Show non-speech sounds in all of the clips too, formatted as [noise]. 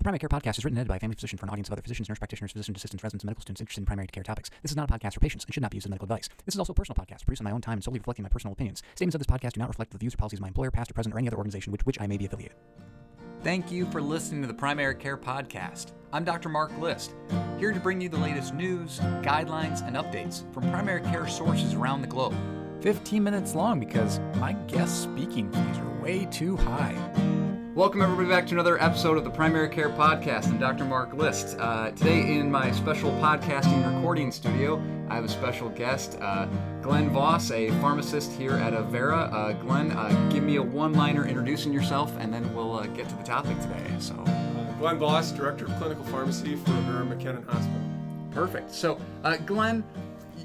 The Primary Care Podcast is written and edited by a family physician for an audience of other physicians, nurse practitioners, physician assistants, residents, and medical students interested in primary care topics. This is not a podcast for patients and should not be used as medical advice. This is also a personal podcast produced on my own time and solely reflecting my personal opinions. Statements of this podcast do not reflect the views or policies of my employer, past or present, or any other organization with which I may be affiliated. Thank you for listening to the Primary Care Podcast. I'm Dr. Mark List, here to bring you the latest news, guidelines, and updates from primary care sources around the globe. 15 minutes long because my guest speaking fees are way too high. Welcome, everybody, back to another episode of the Primary Care Podcast. I'm Dr. Mark List. Uh, today, in my special podcasting recording studio, I have a special guest, uh, Glenn Voss, a pharmacist here at Avera. Uh, Glenn, uh, give me a one liner introducing yourself, and then we'll uh, get to the topic today. So, Glenn Voss, Director of Clinical Pharmacy for Avera McKennan Hospital. perfect. So, uh, Glenn,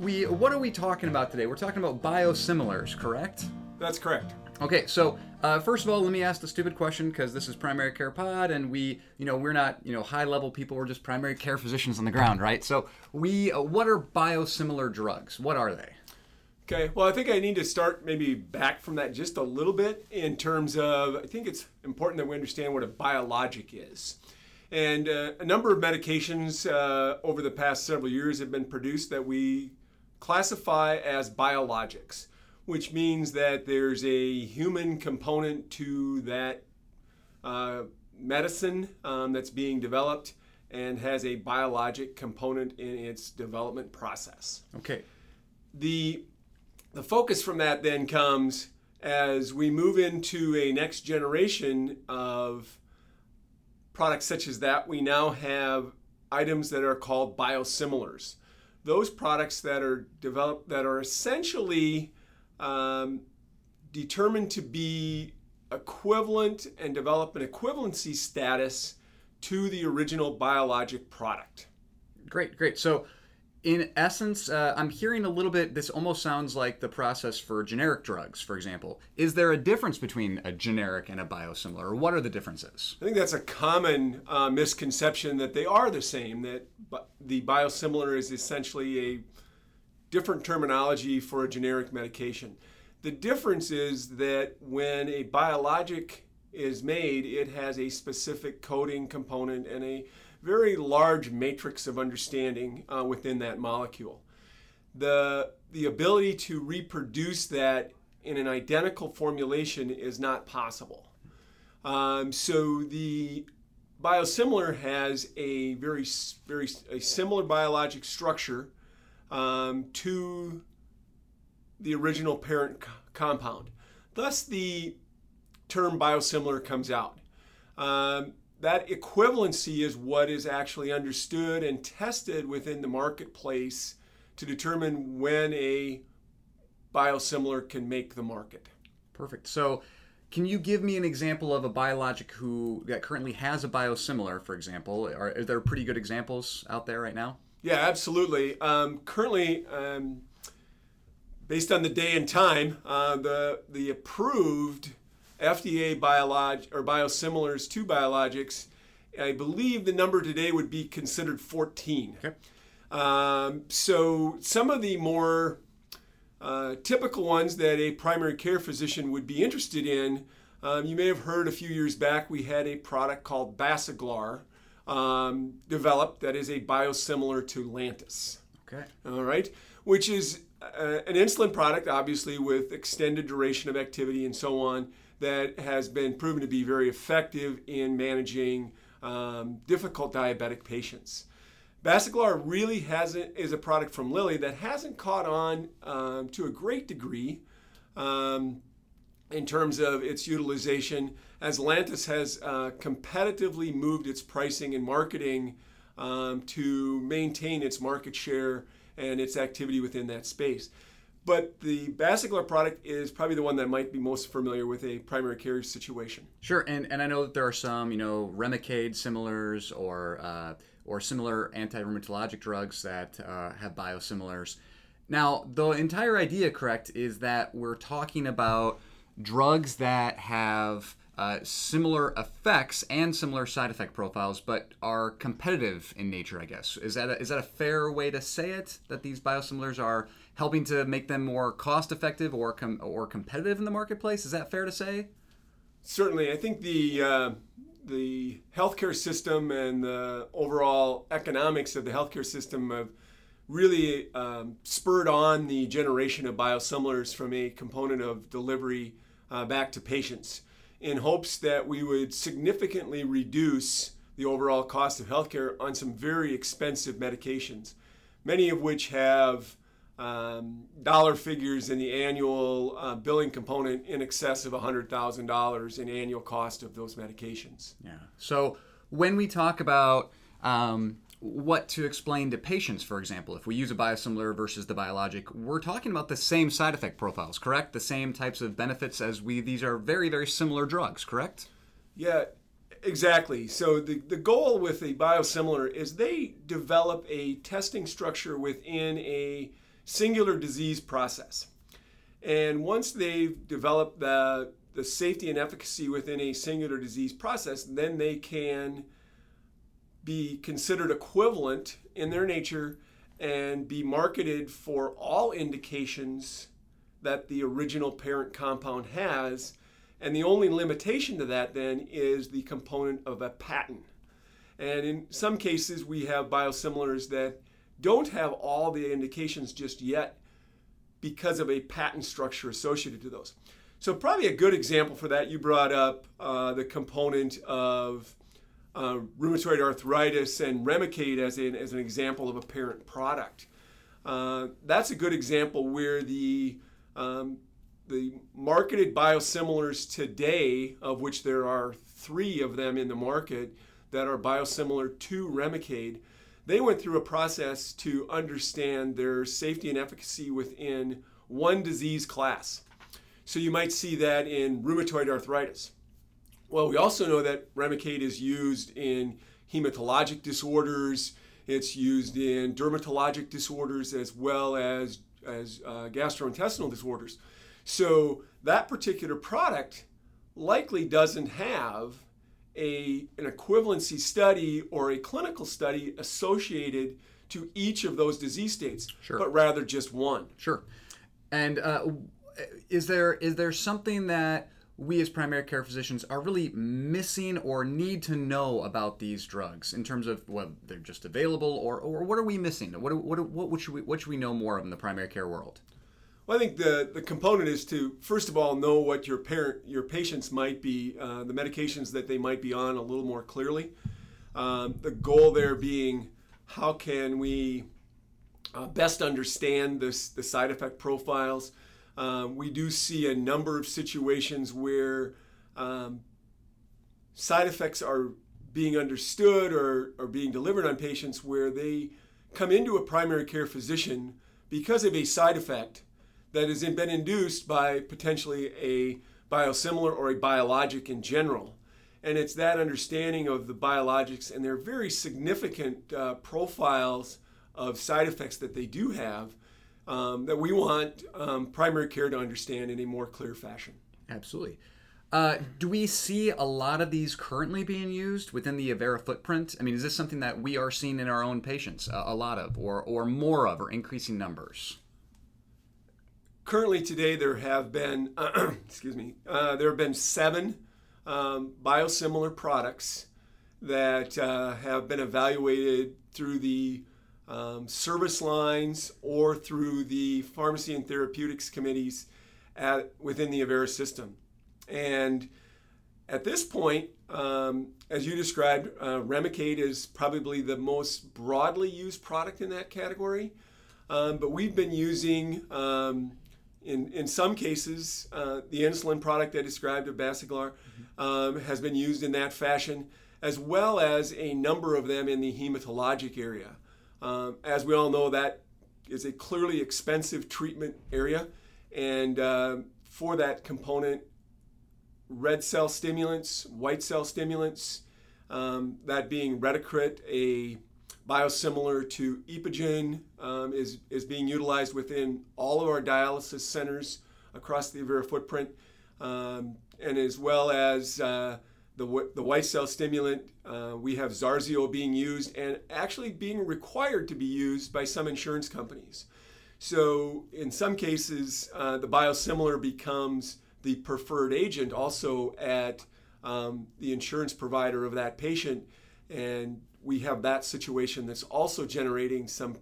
we what are we talking about today? We're talking about biosimilars, correct? That's correct. Okay, so uh, first of all, let me ask the stupid question because this is primary care pod, and we, you know, we're not, you know, high level people. We're just primary care physicians on the ground, right? So we, uh, what are biosimilar drugs? What are they? Okay, well, I think I need to start maybe back from that just a little bit in terms of I think it's important that we understand what a biologic is. And uh, a number of medications uh, over the past several years have been produced that we classify as biologics, which means that there's a human component to that uh, medicine um, that's being developed and has a biologic component in its development process. Okay, the the focus from that then comes as we move into a next generation of products such as that we now have items that are called biosimilars. Those products that are developed that are essentially um, determined to be equivalent and develop an equivalency status to the original biologic product great, great. So, in essence, uh, I'm hearing a little bit. This almost sounds like the process for generic drugs, for example. Is there a difference between a generic and a biosimilar, or what are the differences? I think that's a common uh, misconception that they are the same, that bi- the biosimilar is essentially a different terminology for a generic medication. The difference is that when a biologic is made, it has a specific coding component and a very large matrix of understanding uh, within that molecule. The, the ability to reproduce that in an identical formulation is not possible. Um, so the biosimilar has a very very a similar biologic structure um, to the original parent co- compound. Thus, the term biosimilar comes out. Um, that equivalency is what is actually understood and tested within the marketplace to determine when a biosimilar can make the market. Perfect. So, can you give me an example of a biologic who that currently has a biosimilar, for example? Are, are there pretty good examples out there right now? Yeah, absolutely. Um, currently, um, based on the day and time, uh, the the approved FDA biolog or biosimilars to biologics, I believe the number today would be considered 14. Okay. Um, so some of the more uh, typical ones that a primary care physician would be interested in, um, you may have heard a few years back we had a product called Basaglar um, developed that is a biosimilar to Lantus. Okay. All right, which is uh, an insulin product, obviously with extended duration of activity and so on, that has been proven to be very effective in managing um, difficult diabetic patients. Basaglar really hasn't is a product from Lilly that hasn't caught on um, to a great degree um, in terms of its utilization, as Lantus has uh, competitively moved its pricing and marketing um, to maintain its market share and its activity within that space. But the Basaglar product is probably the one that might be most familiar with a primary care situation. Sure, and, and I know that there are some, you know, Remicade similars or uh, or similar anti-rheumatologic drugs that uh, have biosimilars. Now, the entire idea, correct, is that we're talking about drugs that have uh, similar effects and similar side effect profiles, but are competitive in nature. I guess is that a, is that a fair way to say it? That these biosimilars are helping to make them more cost effective or com- or competitive in the marketplace. Is that fair to say? Certainly, I think the uh, the healthcare system and the overall economics of the healthcare system have really um, spurred on the generation of biosimilars from a component of delivery uh, back to patients in hopes that we would significantly reduce the overall cost of healthcare on some very expensive medications, many of which have um, dollar figures in the annual uh, billing component in excess of $100,000 in annual cost of those medications. Yeah. So when we talk about um, what to explain to patients, for example, if we use a biosimilar versus the biologic, we're talking about the same side effect profiles, correct? The same types of benefits as we, these are very, very similar drugs, correct? Yeah, exactly. So the, the goal with a biosimilar is they develop a testing structure within a singular disease process. And once they've developed the, the safety and efficacy within a singular disease process, then they can be considered equivalent in their nature and be marketed for all indications that the original parent compound has. And the only limitation to that then is the component of a patent. And in some cases, we have biosimilars that don't have all the indications just yet because of a patent structure associated to those. So, probably a good example for that, you brought up uh, the component of uh, rheumatoid arthritis and Remicade as an, as an example of a parent product. Uh, that's a good example where the um, the marketed biosimilars today, of which there are three of them in the market that are biosimilar to Remicade, they went through a process to understand their safety and efficacy within one disease class. So you might see that in rheumatoid arthritis. Well, we also know that Remicade is used in hematologic disorders. It's used in dermatologic disorders as well as as uh, gastrointestinal disorders. So that particular product likely doesn't have a, an equivalency study or a clinical study associated to each of those disease states, Sure. but rather just one. Sure. And uh, is there is there something that we as primary care physicians are really missing or need to know about these drugs in terms of well they're just available or, or what are we missing? What what what should we what should we know more of in the primary care world? Well, I think the, the component is to first of all know what your parent your patients might be uh, the medications that they might be on a little more clearly. Um, the goal there being how can we uh, best understand this the side effect profiles. Um, we do see a number of situations where um, side effects are being understood or, or being delivered on patients where they come into a primary care physician because of a side effect that has been induced by potentially a biosimilar or a biologic in general. And it's that understanding of the biologics and their very significant uh, profiles of side effects that they do have um, that we want um, primary care to understand in a more clear fashion. Absolutely. Uh, do we see a lot of these currently being used within the Avera footprint? I mean, is this something that we are seeing in our own patients a, a lot of, or, or more of, or increasing numbers? currently today there have been [clears throat] excuse me uh, there have been seven um, biosimilar products that uh, have been evaluated through the um, service lines or through the pharmacy and therapeutics committees at, within the Avera system. And at this point um, as you described uh, Remicade is probably the most broadly used product in that category. Um, but we've been using um, in, in some cases, uh, the insulin product I described of Basaglar um, has been used in that fashion, as well as a number of them in the hematologic area. Um, as we all know, that is a clearly expensive treatment area, and uh, for that component, red cell stimulants, white cell stimulants, um, that being Retacrit, a biosimilar to Epogen, um, is, is being utilized within all of our dialysis centers across the Avera footprint, um, and as well as uh, the, the white cell stimulant, uh, we have Zarxio being used and actually being required to be used by some insurance companies. So, in some cases, uh, the biosimilar becomes the preferred agent also at um, the insurance provider of that patient. And we have that situation that's also generating some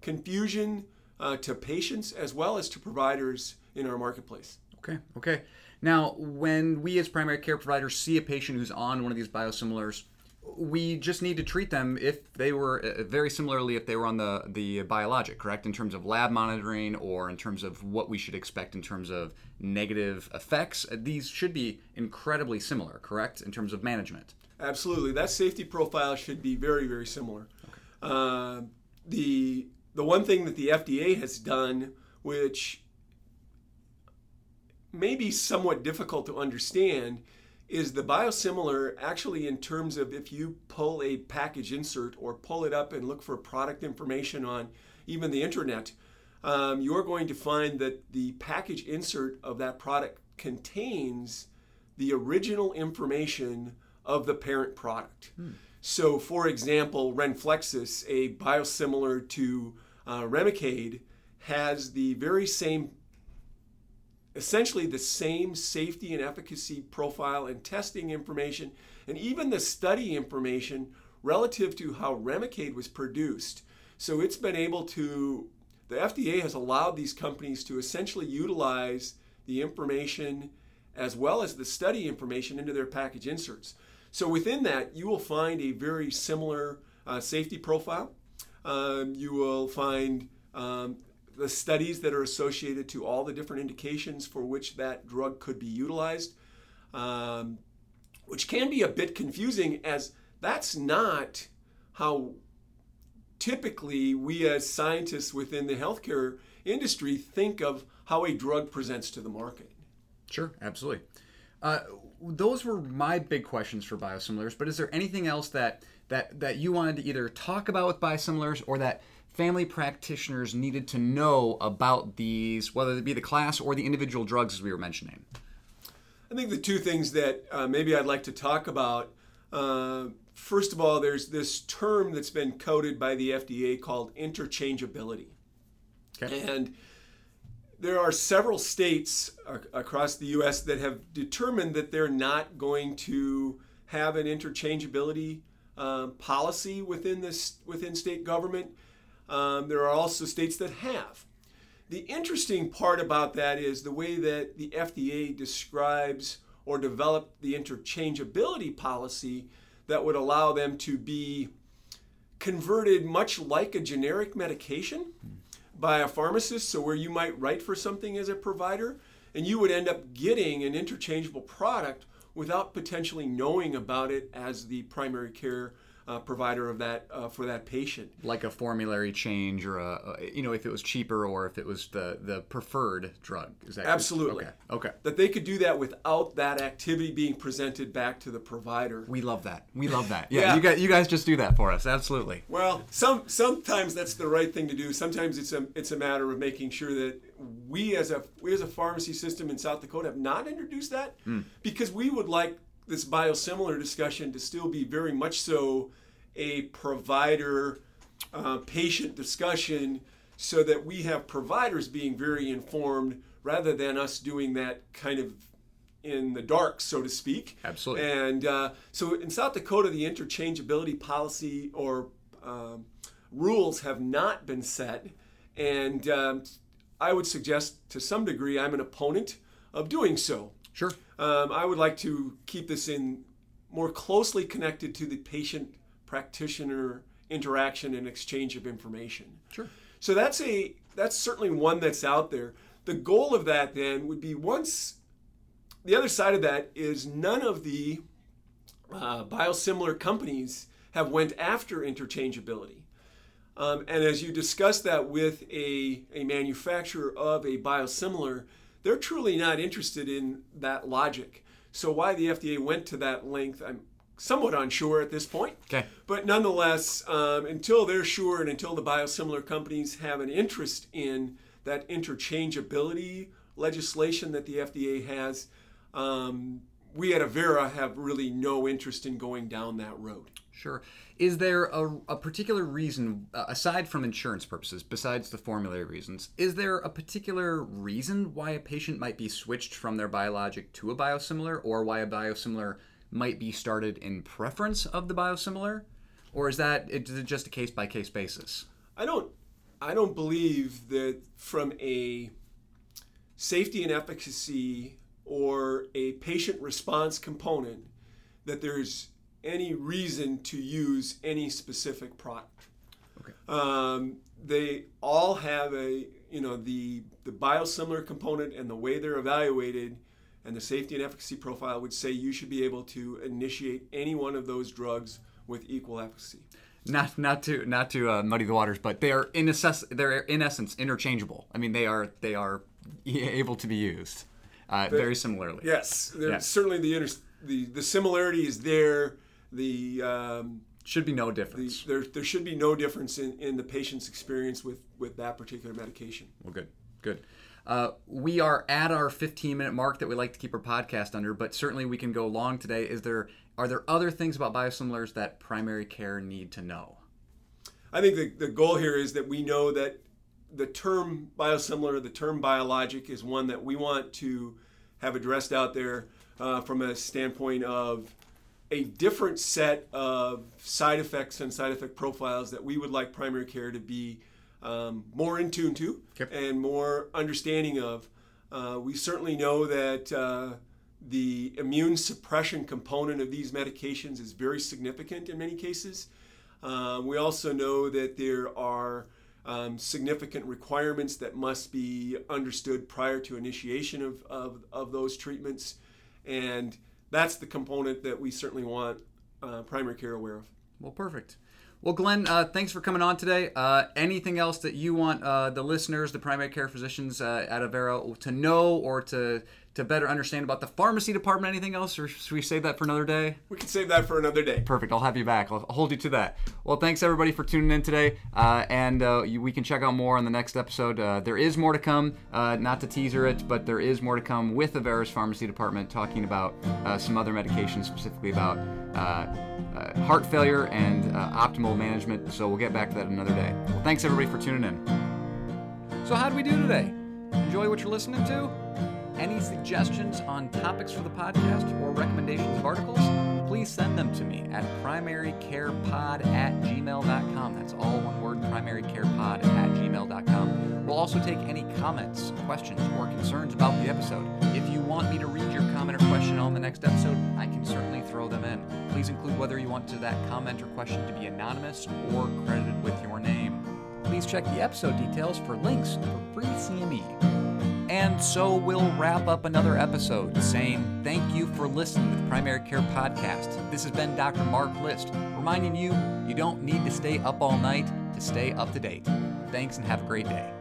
confusion uh, to patients as well as to providers in our marketplace. Okay, okay. Now, when we as primary care providers see a patient who's on one of these biosimilars, we just need to treat them if they were uh, very similarly if they were on the the biologic, correct? In terms of lab monitoring or in terms of what we should expect in terms of negative effects. Uh, These should be incredibly similar, correct? In terms of management. Absolutely, that safety profile should be very, very similar. Uh, the the one thing that the FDA has done, which may be somewhat difficult to understand, is the biosimilar actually in terms of if you pull a package insert or pull it up and look for product information on even the internet, um, you're going to find that the package insert of that product contains the original information of the parent product. So, for example, Renflexis, a biosimilar to uh, Remicade, has the very same essentially the same safety and efficacy profile and testing information and even the study information relative to how Remicade was produced. So it's been able to, the FDA has allowed these companies to essentially utilize the information as well as the study information into their package inserts. So within that, you will find a very similar uh, safety profile. Um, you will find um, the studies that are associated to all the different indications for which that drug could be utilized, um, which can be a bit confusing as that's not how typically we as scientists within the healthcare industry think of how a drug presents to the market. Sure, absolutely. Uh, those were my big questions for biosimilars. But is there anything else that that that you wanted to either talk about with biosimilars or that family practitioners needed to know about these, whether it be the class or the individual drugs as we were mentioning? I think the two things that uh, maybe I'd like to talk about. Uh, first of all, there's this term that's been coded by the FDA called interchangeability. Okay. And there are several states ac- across the U.S. that have determined that they're not going to have an interchangeability um, policy within this within state government. Um, there are also states that have. The interesting part about that is the way that the FDA describes or developed the interchangeability policy that would allow them to be converted much like a generic medication by a pharmacist. So, where you might write for something as a provider, and you would end up getting an interchangeable product without potentially knowing about it as the primary care uh, provider of that uh, for that patient. Like a formulary change, or a, a you know, if it was cheaper, or if it was the the preferred drug. Is that Absolutely. okay? Okay. That they could do that without that activity being presented back to the provider. We love that. We love that. Yeah, Yeah. you guys, you guys just do that for us. Absolutely. Well, some sometimes that's the right thing to do. Sometimes it's a it's a matter of making sure that we as a we as a pharmacy system in South Dakota have not introduced that because we would like this biosimilar discussion to still be very much so a provider uh, patient discussion so that we have providers being very informed rather than us doing that kind of in the dark, so to speak. Absolutely. And uh, so in South Dakota, the interchangeability policy or um, rules have not been set. And um, I would suggest to some degree I'm an opponent of doing so. Sure. Um, I would like to keep this in more closely connected to the patient practitioner interaction and exchange of information. Sure. So that's a that's certainly one that's out there. The goal of that then would be once the other side of that is none of the uh, biosimilar companies have went after interchangeability. Um, and as you discuss that with a, a manufacturer of a biosimilar, they're truly not interested in that logic. So why the FDA went to that length, I'm somewhat unsure at this point. Okay. But nonetheless, um, until they're sure and until the biosimilar companies have an interest in that interchangeability legislation that the FDA has, um, we at Avera have really no interest in going down that road. Sure. Is there a, a particular reason, uh, aside from insurance purposes, besides the formulary reasons, is there a particular reason why a patient might be switched from their biologic to a biosimilar, or why a biosimilar might be started in preference of the biosimilar? Or is that is it just a case by case basis? I don't I don't believe that from a safety and efficacy or a patient response component that there's any reason to use any specific product. Okay. Um, they all have a you know the the biosimilar component and the way they're evaluated and the safety and efficacy profile would say you should be able to initiate any one of those drugs with equal efficacy. Not not to not to uh, muddy the waters, but they are in assess they're in essence interchangeable. I mean, they are they are [laughs] able to be used uh, very similarly. Yes, Yeah. certainly the, inter- the the similarity is there. The, um, Should be no the difference. there there should be no difference in, in the patient's experience with with that particular medication. Well, good, good. Uh, we are at our 15 minute mark that we like to keep our podcast under, but certainly we can go long today. Is there are there other things about biosimilars that primary care need to know? I think the, the goal here is that we know that the term biosimilar, the term biologic, is one that we want to have addressed out there uh, from a standpoint of a different set of side effects and side effect profiles that we would like primary care to be um, more in tune to Okay. and more understanding of. Uh, we certainly know that uh, the immune suppression component of these medications is very significant in many cases. Um, we also know that there are um, significant requirements that must be understood prior to initiation of, of, of those treatments. And that's the component that we certainly want uh, primary care aware of. Well, perfect. Well, Glenn, uh, thanks for coming on today. Uh, anything else that you want uh, the listeners, the primary care physicians uh, at Avera to know or to to better understand about the pharmacy department? Anything else, or should we save that for another day? We can save that for another day. Perfect. I'll have you back. I'll hold you to that. Well, thanks everybody for tuning in today, uh, and uh, you, we can check out more on the next episode. Uh, there is more to come. Uh, not to teaser it, but there is more to come with the Avera's Pharmacy Department, talking about uh, some other medications, specifically about uh, uh, heart failure and uh, optimal management. So we'll get back to that another day. Well, thanks everybody for tuning in. So how did we do today? Enjoy what you're listening to? Any suggestions on topics for the podcast or recommendations of articles? Please send them to me at primarycarepod at gmail.com. That's all one word, primarycarepod at gmail.com. We'll also take any comments, questions, or concerns about the episode. If you want me to read your comment or question on the next episode, I can certainly throw them in. Please include whether you want to that comment or question to be anonymous or credited with your name. Please check the episode details for links for free CME. And so we'll wrap up another episode saying thank you for listening to the Primary Care Podcast. This has been Dr. Mark List, reminding you you don't need to stay up all night to stay up to date. Thanks and have a great day.